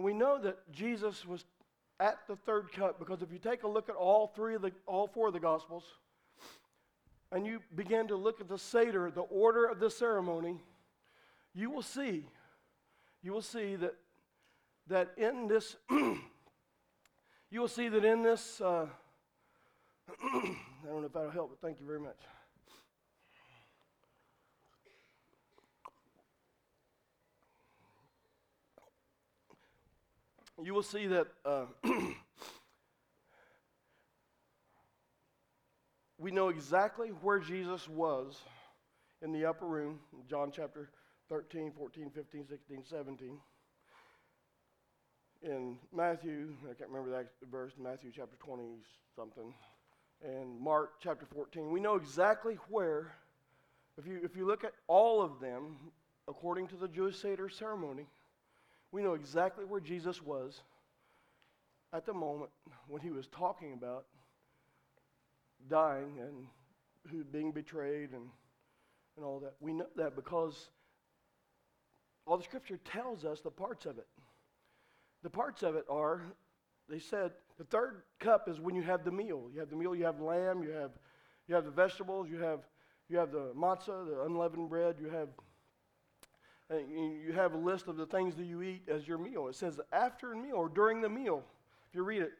And we know that Jesus was at the third cup because if you take a look at all three of the all four of the gospels, and you begin to look at the Seder, the order of the ceremony, you will see, you will see that, that in this, <clears throat> you will see that in this, uh, <clears throat> I don't know if that'll help, but thank you very much. You will see that uh, <clears throat> we know exactly where Jesus was in the upper room, John chapter 13, 14, 15, 16, 17. In Matthew, I can't remember that verse, Matthew chapter 20 something, and Mark chapter 14, we know exactly where, if you, if you look at all of them, according to the Jewish Seder ceremony, we know exactly where Jesus was at the moment when he was talking about dying and being betrayed and, and all that. We know that because all the scripture tells us the parts of it. The parts of it are, they said, the third cup is when you have the meal. You have the meal, you have lamb, you have, you have the vegetables, you have, you have the matzah, the unleavened bread, you have, you have a list of the things that you eat as your meal. It says after a meal or during the meal, if you read it.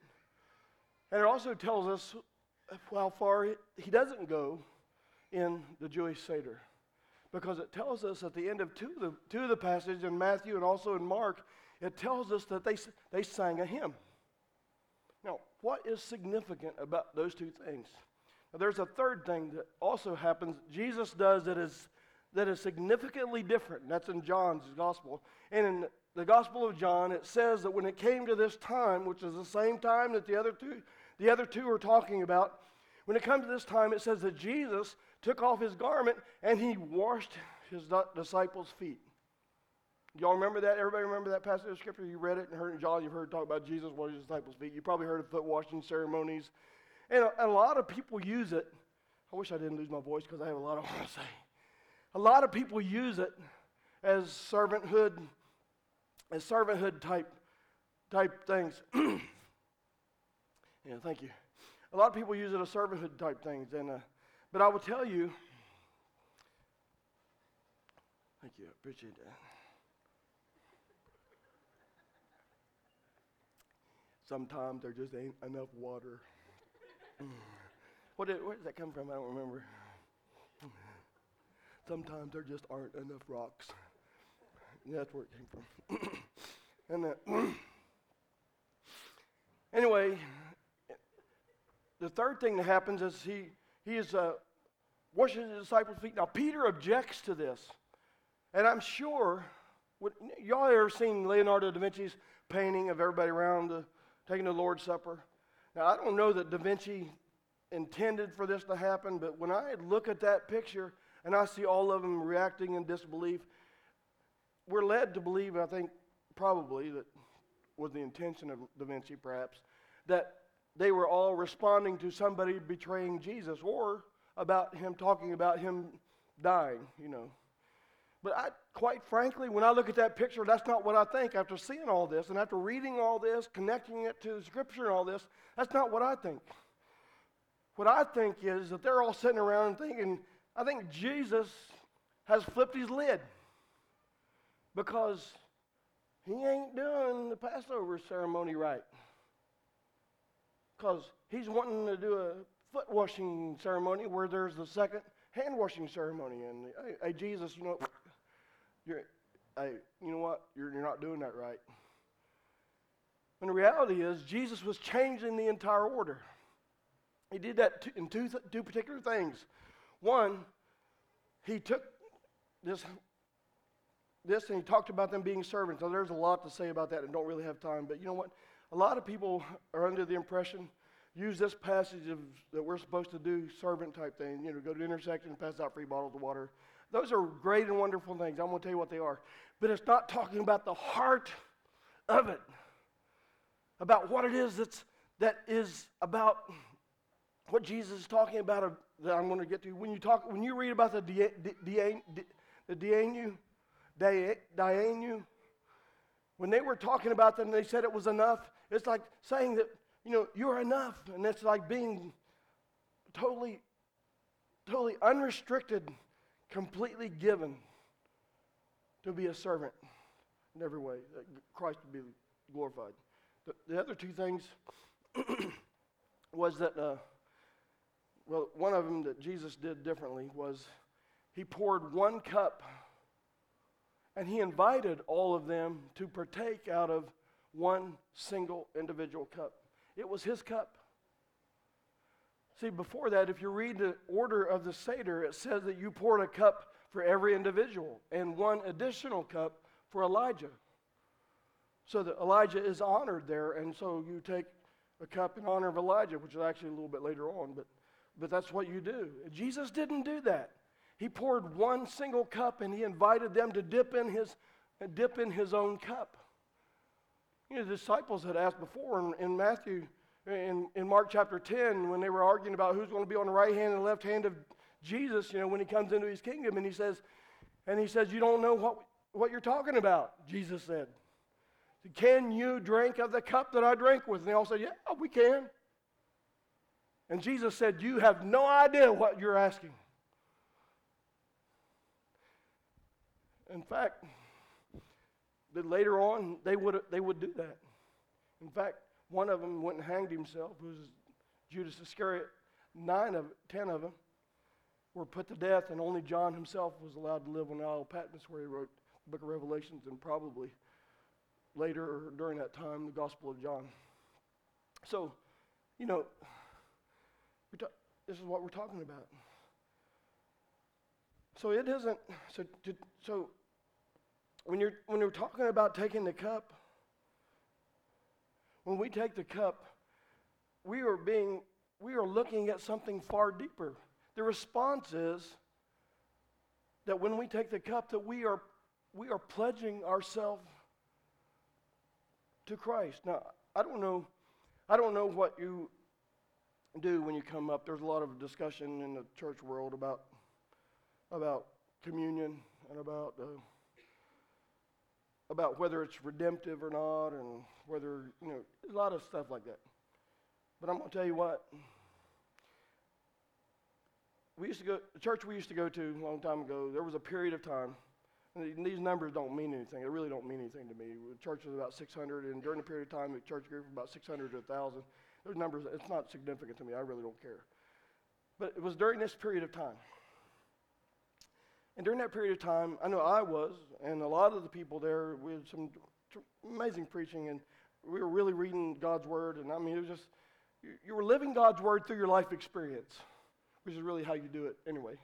And it also tells us how far he doesn't go in the Jewish Seder. Because it tells us at the end of two of the, two of the passages in Matthew and also in Mark, it tells us that they, they sang a hymn. Now, what is significant about those two things? Now, there's a third thing that also happens. Jesus does that is, that is significantly different. that's in John's gospel. And in the Gospel of John, it says that when it came to this time, which is the same time that the other two the other two are talking about. When it comes to this time, it says that Jesus took off his garment and he washed his disciples' feet. Y'all remember that? Everybody remember that passage of scripture? You read it and heard it. John, you've heard talk about Jesus washing his disciples' feet. You probably heard of foot washing ceremonies. And a, a lot of people use it. I wish I didn't lose my voice because I have a lot <laughs> I want to say. A lot of people use it as servanthood, as servanthood type, type things. <clears throat> Yeah, thank you. A lot of people use it as servanthood type things, and uh, but I will tell you. Thank you, I appreciate that. Sometimes there just ain't enough water. what did, where does that come from? I don't remember. Sometimes there just aren't enough rocks. That's where it came from. <coughs> and uh, <coughs> anyway, the third thing that happens is he, he is uh, washing his disciples' feet. Now, Peter objects to this. And I'm sure, what, y'all ever seen Leonardo da Vinci's painting of everybody around the, taking the Lord's Supper? Now, I don't know that da Vinci intended for this to happen, but when I look at that picture and I see all of them reacting in disbelief, we're led to believe, I think, probably, that was the intention of Da Vinci perhaps, that they were all responding to somebody betraying Jesus or about him talking about him dying, you know. But I, quite frankly, when I look at that picture, that's not what I think after seeing all this and after reading all this, connecting it to the scripture and all this. That's not what I think. What I think is that they're all sitting around thinking, I think Jesus has flipped his lid because he ain't doing the Passover ceremony right. Because he's wanting to do a foot washing ceremony where there's the second hand washing ceremony. And hey, hey Jesus, you know, you're, hey, you know what? You're, you're not doing that right. And the reality is, Jesus was changing the entire order. He did that in two, two particular things. One, he took this this and he talked about them being servants. Now, there's a lot to say about that and don't really have time. But you know what? A lot of people are under the impression, use this passage of, that we're supposed to do servant type thing. You know, go to the intersection and pass out free bottles of water. Those are great and wonderful things. I'm going to tell you what they are. But it's not talking about the heart of it, about what it is that's, that is about what Jesus is talking about that I'm going to get to. When you talk, when you read about the the Dayenu, Dayenu, when they were talking about them, they said it was enough. It's like saying that, you know, you're enough. And it's like being totally, totally unrestricted, completely given to be a servant in every way. That Christ would be glorified. The, the other two things <clears throat> was that, uh, well, one of them that Jesus did differently was he poured one cup and he invited all of them to partake out of one single individual cup. It was his cup. See, before that, if you read the order of the Seder, it says that you poured a cup for every individual and one additional cup for Elijah. So that Elijah is honored there, and so you take a cup in honor of Elijah, which is actually a little bit later on, but, but that's what you do. Jesus didn't do that. He poured one single cup and he invited them to dip in his, dip in his own cup. You know, the disciples had asked before in, in Matthew, in, in Mark chapter 10, when they were arguing about who's going to be on the right hand and left hand of Jesus, you know, when he comes into his kingdom, and he says, and he says, You don't know what, what you're talking about, Jesus said. Can you drink of the cup that I drink with? And they all said, Yeah, we can. And Jesus said, You have no idea what you're asking. In fact, that later on they would, they would do that. In fact, one of them went and hanged himself, who was Judas Iscariot. Nine of ten of them were put to death, and only John himself was allowed to live on the Isle of Patmos, where he wrote the book of Revelations, and probably later or during that time, the Gospel of John. So, you know, ta- this is what we're talking about. So it isn't. So, so when you're, when you're talking about taking the cup, when we take the cup, we are being, we are looking at something far deeper. The response is that when we take the cup, that we are, we are pledging ourselves to Christ. Now, I don't know, I don't know what you do when you come up. There's a lot of discussion in the church world about, about communion and about uh, about whether it's redemptive or not and whether, you know, a lot of stuff like that. But I'm going to tell you what. We used to go, the church we used to go to a long time ago, there was a period of time, and these numbers don't mean anything. They really don't mean anything to me. The church was about 600, and during the period of time, the church grew from about 600 to 1,000. Those numbers, it's not significant to me. I really don't care. But it was during this period of time. And during that period of time, I know I was, and a lot of the people there, we had some amazing preaching, and we were really reading God's Word. And I mean, it was just, you, you were living God's word through your life experience, which is really how you do it anyway.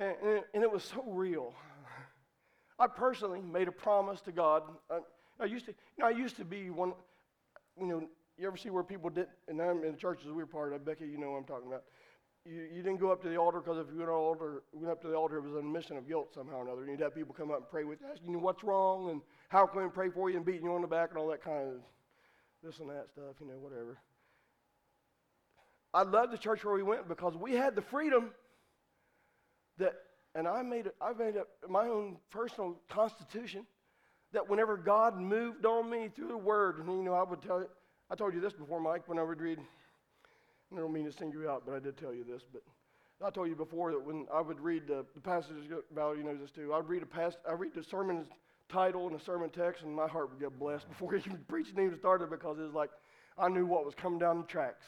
And, and, it, and it was so real. I personally made a promise to God. I, I used to, you know, I used to be one, you know, you ever see where people did, and I'm in the churches we were part of, Becky, you know what I'm talking about. You, you didn't go up to the altar because if you went, altar, went up to the altar, it was an admission of guilt somehow or another. And you'd have people come up and pray with you, asking you what's wrong and how can we pray for you and beating you on the back and all that kind of this and that stuff, you know, whatever. I loved the church where we went because we had the freedom that, and I made it, I made up my own personal constitution that whenever God moved on me through the Word, and you know, I would tell you, I told you this before, Mike, when I would read. And I don't mean to sing you out, but I did tell you this. But I told you before that when I would read the, the passages, Valerie knows this too. I'd read a past, I read the sermon title and the sermon text, and my heart would get blessed <laughs> before even preaching even started because it was like I knew what was coming down the tracks.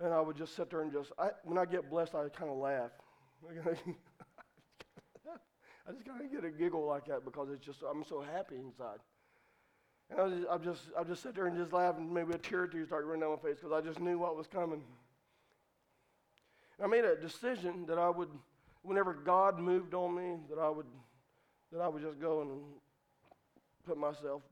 And I would just sit there and just, I, when I get blessed, I kind of laugh. <laughs> I just kind of get a giggle like that because it's just, I'm so happy inside. And I just, I just, I just sit there and just laugh, and maybe a tear or two start running down my face because I just knew what was coming. And I made a decision that I would, whenever God moved on me, that I would, that I would just go and put myself.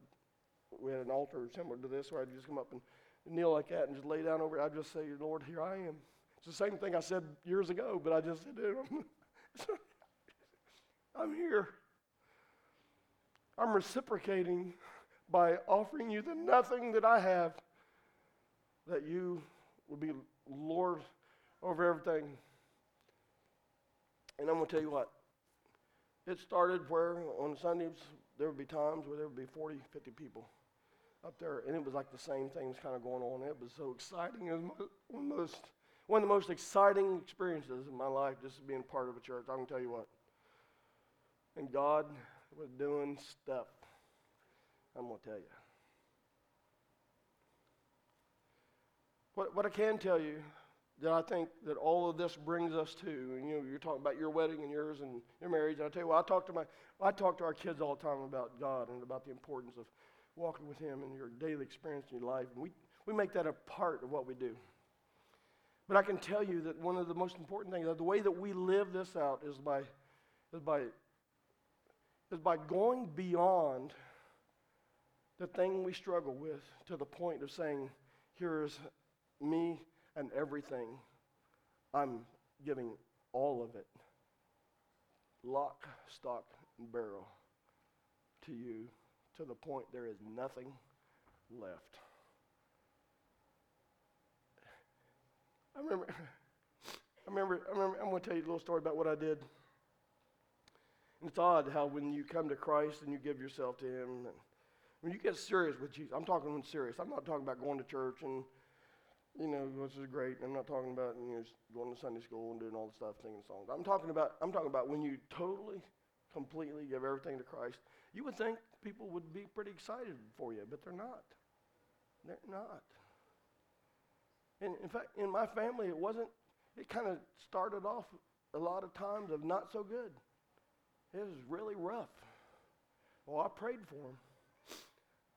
We had an altar similar to this, where I'd just come up and kneel like that and just lay down over it. I'd just say, Lord, here I am. It's the same thing I said years ago, but I just said, <laughs> I'm here. I'm reciprocating by offering you the nothing that I have, that you would be Lord over everything. And I'm going to tell you what, it started where on Sundays there would be times where there would be 40, 50 people up there, and it was like the same thing was kind of going on. It was so exciting. It was one of the most, one of the most exciting experiences in my life, just being part of a church. I can tell you what. And God was doing stuff. I'm going to tell you. What, what I can tell you that I think that all of this brings us to, and you know, you're talking about your wedding and yours and your marriage. And I tell you what, I talk to my, I talk to our kids all the time about God and about the importance of walking with Him in your daily experience in your life. And we, we make that a part of what we do. But I can tell you that one of the most important things, the way that we live this out is by, is by, is by going beyond the thing we struggle with to the point of saying, here's me and everything. I'm giving all of it, lock, stock, and barrel, to you to the point there is nothing left. I remember, I remember, I remember, I'm going to tell you a little story about what I did. And it's odd how when you come to Christ and you give yourself to Him, when you get serious with Jesus, I'm talking when serious. I'm not talking about going to church and, you know, which is great. I'm not talking about you know going to Sunday school and doing all the stuff, singing songs. I'm talking about I'm talking about when you totally, completely give everything to Christ. You would think people would be pretty excited for you, but they're not. They're not. And in fact, in my family, it wasn't. It kind of started off a lot of times of not so good. It was really rough. Well, I prayed for them.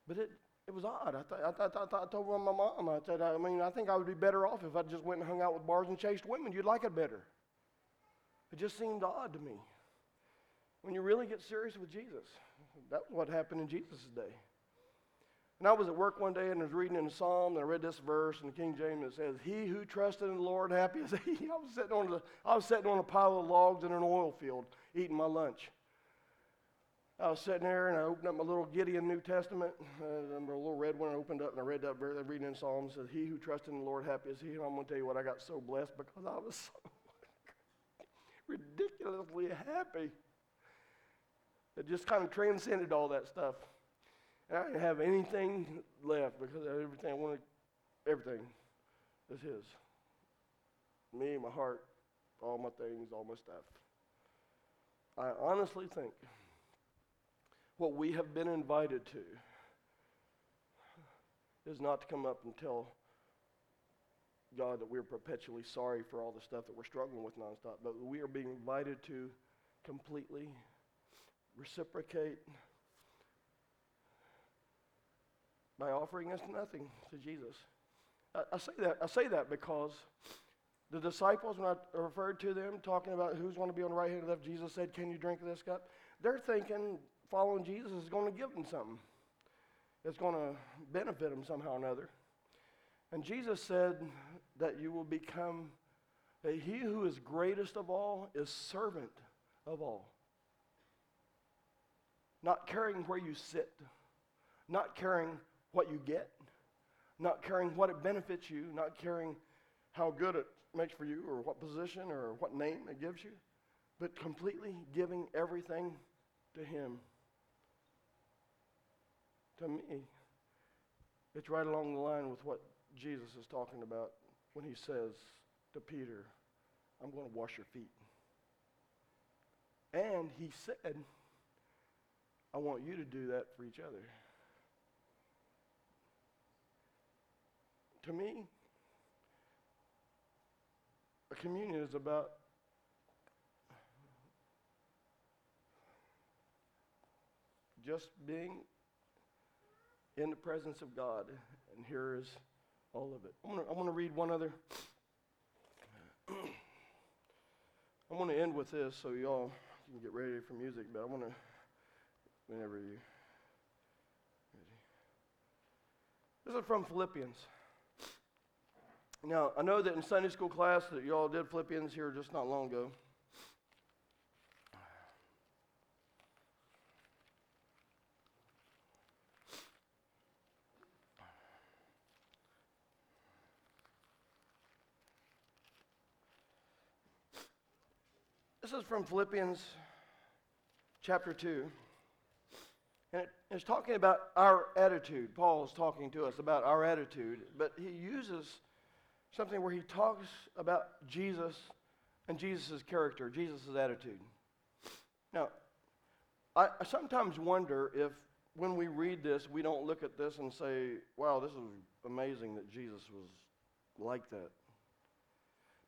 But it, it was odd. I, th- I, th- I, th- I told my mom, I said, I mean, I think I would be better off if I just went and hung out with bars and chased women. You'd like it better. It just seemed odd to me. When you really get serious with Jesus, that's what happened in Jesus' day. And I was at work one day and I was reading in the Psalm, and I read this verse in the King James. It says, "He who trusted in the Lord, happy is he." <laughs> I was sitting on the, I was sitting on a pile of logs in an oil field, eating my lunch. I was sitting there and I opened up my little Gideon New Testament, uh, a little red one. I opened up and I read that verse, reading in Psalms, says, He who trusts in the Lord, happy is he. And I'm going to tell you what, I got so blessed because I was <laughs> so ridiculously happy. It just kind of transcended all that stuff. And I didn't have anything left because everything I wanted, everything is His. Me, my heart, all my things, all my stuff. I honestly think what we have been invited to is not to come up and tell God that we're perpetually sorry for all the stuff that we're struggling with nonstop, but we are being invited to completely reciprocate by offering us nothing to Jesus. I, I say that I say that because the disciples, when I referred to them talking about who's going to be on the right hand and left, Jesus said, "Can you drink this cup?" They're thinking following Jesus is going to give them something. It's going to benefit them somehow or another. And Jesus said that you will become that he who is greatest of all is servant of all. Not caring where you sit, not caring what you get, not caring what it benefits you, not caring how good it makes for you or what position or what name it gives you, but completely giving everything to Him. To me, it's right along the line with what Jesus is talking about when He says to Peter, I'm going to wash your feet. And He said, I want you to do that for each other. To me, a communion is about just being in the presence of God. And here is all of it. I'm going to read one other. I'm going to end with this so y'all can get ready for music, but I want to, whenever you. This is from Philippians. Now, I know that in Sunday school class that y'all did Philippians here just not long ago. Is from Philippians chapter 2. And it's talking about our attitude. Paul is talking to us about our attitude, but he uses something where he talks about Jesus and Jesus' character, Jesus' attitude. Now, I, I sometimes wonder if when we read this, we don't look at this and say, wow, this is amazing that Jesus was like that.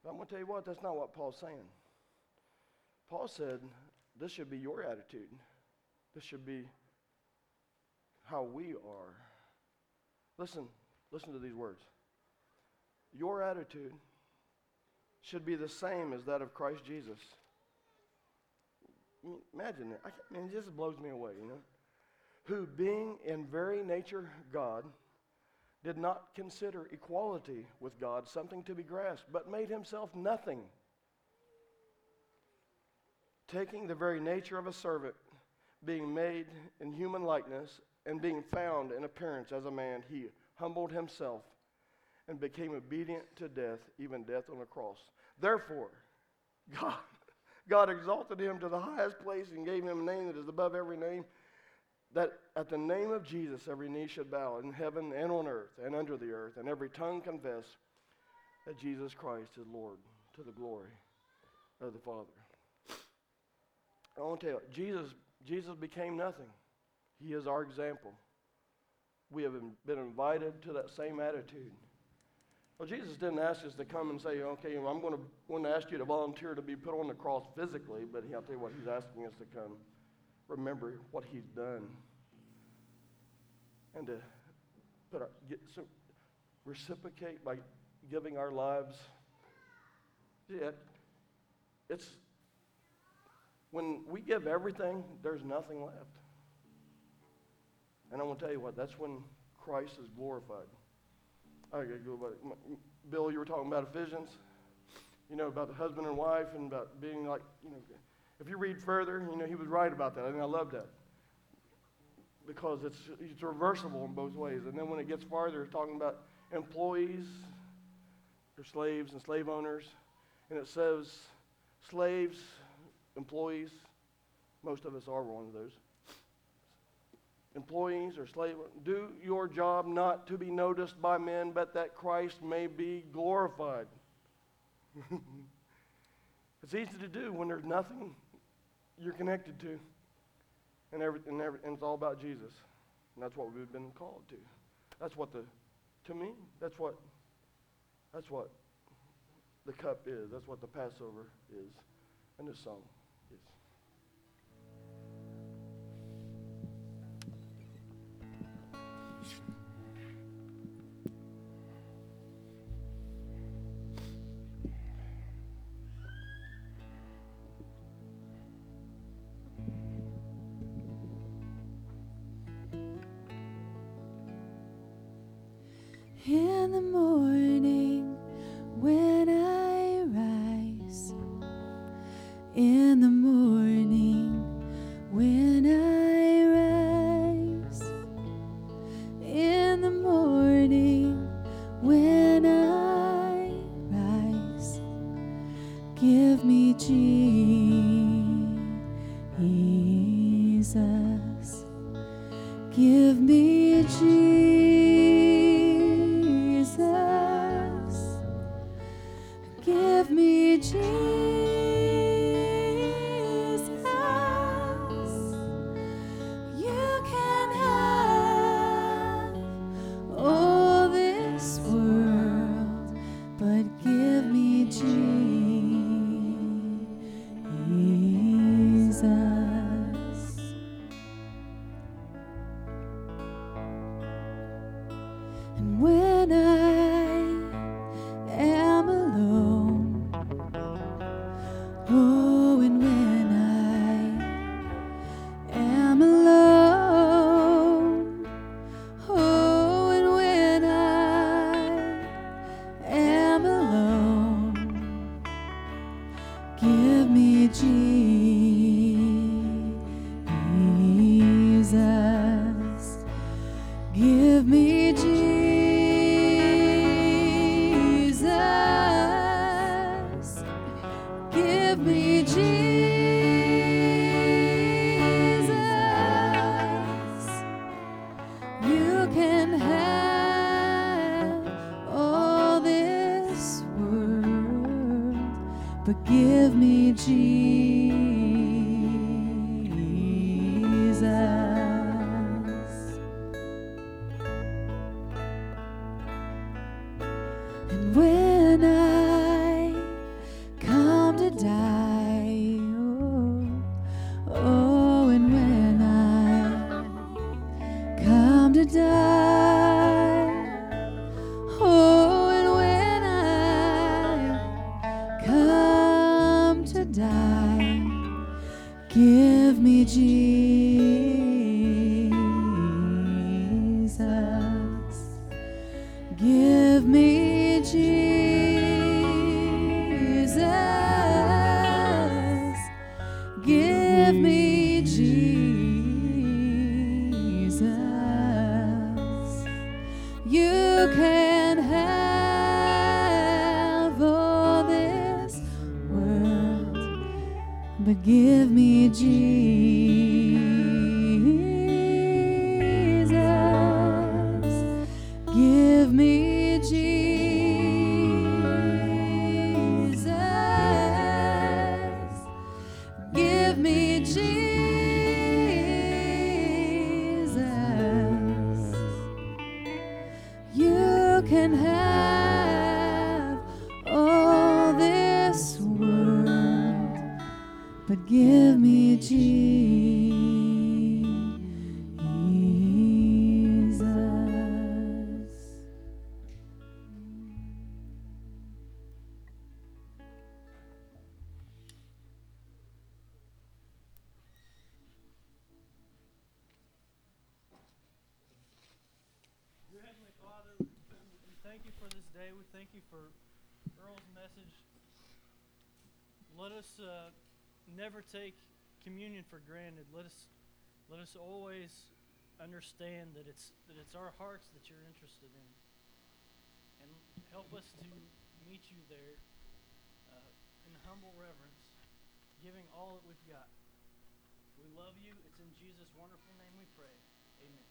But I'm going to tell you what, that's not what Paul's saying. Paul said, this should be your attitude. This should be how we are. Listen, listen to these words your attitude should be the same as that of Christ Jesus. Imagine that. I mean, it just blows me away, you know. Who, being in very nature God, did not consider equality with God something to be grasped, but made himself nothing, taking the very nature of a servant, being made in human likeness, and being found in appearance as a man, he humbled himself and became obedient to death, even death on a cross. Therefore, God, God exalted him to the highest place and gave him a name that is above every name, that at the name of Jesus every knee should bow in heaven and on earth and under the earth, and every tongue confess that Jesus Christ is Lord to the glory of the Father. I want to tell you, Jesus, Jesus became nothing. He is our example. We have been invited to that same attitude. Well, Jesus didn't ask us to come and say, okay, I'm going to, going to ask you to volunteer to be put on the cross physically, but I'll tell you what, He's asking us to come remember what He's done and to put our, get reciprocate by giving our lives. Yeah, it's when we give everything, there's nothing left. And I'm going to tell you what, that's when Christ is glorified. I go. Bill, you were talking about Ephesians, you know, about the husband and wife and about being like, you know, if you read further, you know, he was right about that. I think I love that. Because it's, it's reversible in both ways. And then when it gets farther, it's talking about employees, or slaves and slave owners. And it says slaves, employees, most of us are one of those employees or slaves, do your job not to be noticed by men, but that Christ may be glorified. <laughs> it's easy to do when there's nothing you're connected to, and, every, and, every, and it's all about Jesus. And that's what we've been called to. That's what the, to me, that's what, that's what the cup is. That's what the Passover is, and the song. the morning. But give me Jesus. never take communion for granted. Let us let us always understand that it's that it's our hearts that you're interested in. And help us to meet you there uh, in humble reverence, giving all that we've got. We love you. It's in Jesus' wonderful name we pray. Amen.